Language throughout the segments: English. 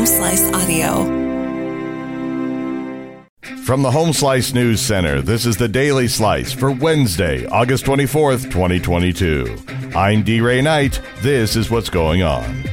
Home Slice Audio. From the Home Slice News Center, this is the Daily Slice for Wednesday, August 24th, 2022. I'm D. Ray Knight. This is what's going on.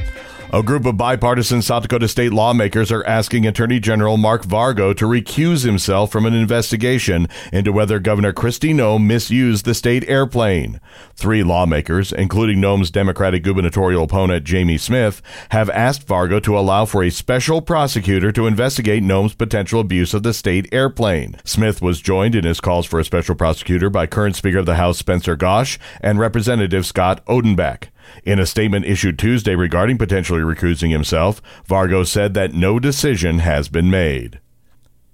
A group of bipartisan South Dakota state lawmakers are asking Attorney General Mark Vargo to recuse himself from an investigation into whether Governor Kristi Noem misused the state airplane. Three lawmakers, including Noem's Democratic gubernatorial opponent Jamie Smith, have asked Vargo to allow for a special prosecutor to investigate Noem's potential abuse of the state airplane. Smith was joined in his calls for a special prosecutor by current Speaker of the House Spencer Gosch and Representative Scott Odenbach. In a statement issued Tuesday regarding potentially recusing himself, Vargo said that no decision has been made.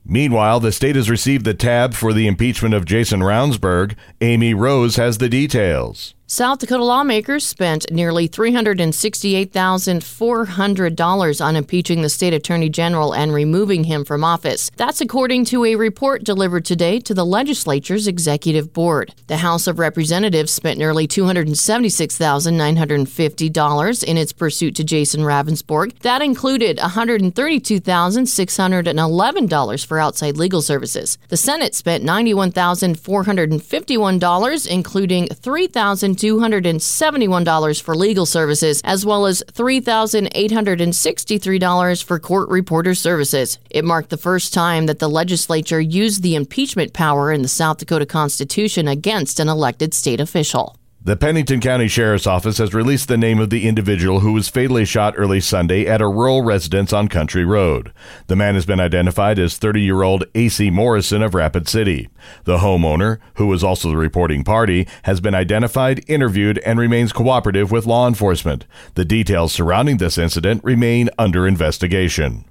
Meanwhile, the state has received the tab for the impeachment of Jason Ravnsborg. Amy Rose has the details. South Dakota lawmakers spent nearly $368,400 on impeaching the state attorney general and removing him from office. That's according to a report delivered today to the legislature's executive board. The House of Representatives spent nearly $276,950 in its pursuit to Jason Ravnsborg. That included $132,611 for outside legal services. The Senate spent $91,451, including 3000 $271 for legal services, as well as $3,863 for court reporter services. It marked the first time that the legislature used the impeachment power in the South Dakota Constitution against an elected state official. The Pennington County Sheriff's Office has released the name of the individual who was fatally shot early Sunday at a rural residence on Country Road. The man has been identified as 30 year old A.C. Morrison of Rapid City. The homeowner, who was also the reporting party, has been identified, interviewed, and remains cooperative with law enforcement. The details surrounding this incident remain under investigation.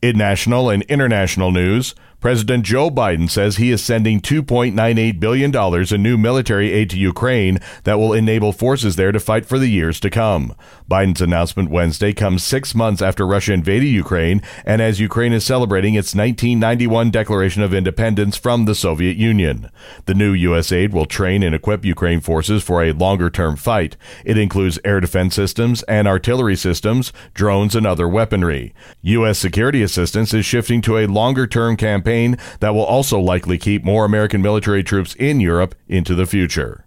In national and international news, President Joe Biden says he is sending $2.98 billion in new military aid to Ukraine that will enable forces there to fight for the years to come. Biden's announcement Wednesday comes six months after Russia invaded Ukraine and as Ukraine is celebrating its 1991 declaration of independence from the Soviet Union. The new U.S. aid will train and equip Ukraine forces for a longer term fight. It includes air defense systems and artillery systems, drones, and other weaponry. U.S. security assistance is shifting to a longer term campaign campaign that will also likely keep more American military troops in Europe into the future.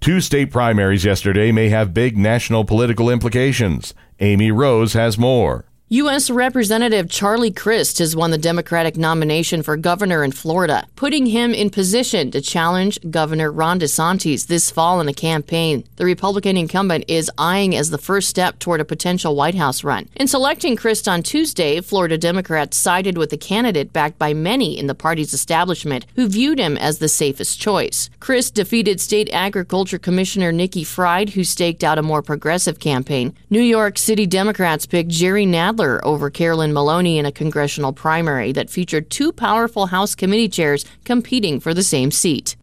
Two state primaries yesterday may have big national political implications. Amy Rose has more. U.S. Representative Charlie Crist has won the Democratic nomination for governor in Florida, putting him in position to challenge Governor Ron DeSantis this fall in a campaign the Republican incumbent is eyeing as the first step toward a potential White House run. In selecting Crist on Tuesday, Florida Democrats sided with a candidate backed by many in the party's establishment who viewed him as the safest choice. Crist defeated State Agriculture Commissioner Nikki Fried, who staked out a more progressive campaign. New York City Democrats picked Jerry Nadler over Carolyn Maloney in a congressional primary that featured two powerful House committee chairs competing for the same seat.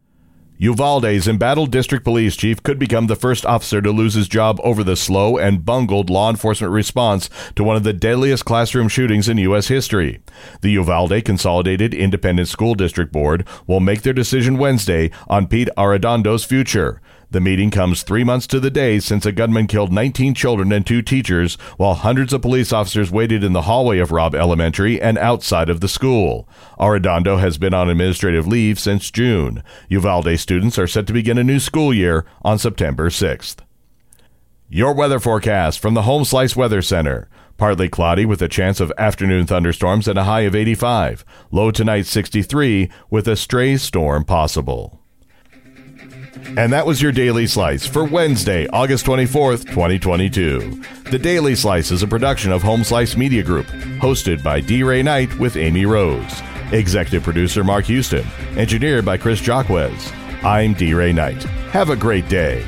Uvalde's embattled district police chief could become the first officer to lose his job over the slow and bungled law enforcement response to one of the deadliest classroom shootings in U.S. history. The Uvalde Consolidated Independent School District Board will make their decision Wednesday on Pete Arredondo's future. The meeting comes three months to the day since a gunman killed 19 children and two teachers, while hundreds of police officers waited in the hallway of Robb Elementary and outside of the school. Arredondo has been on administrative leave since June. Uvalde students are set to begin a new school year on September 6th. Your weather forecast from the Home Slice Weather Center. Partly cloudy with a chance of afternoon thunderstorms and a high of 85. Low tonight 63 with a stray storm possible. And that was your Daily Slice for Wednesday, August 24th, 2022. The Daily Slice is a production of Home Slice Media Group, hosted by D. Ray Knight with Amy Rose. Executive producer Mark Houston, engineered by Chris Jacquez. I'm D. Ray Knight. Have a great day.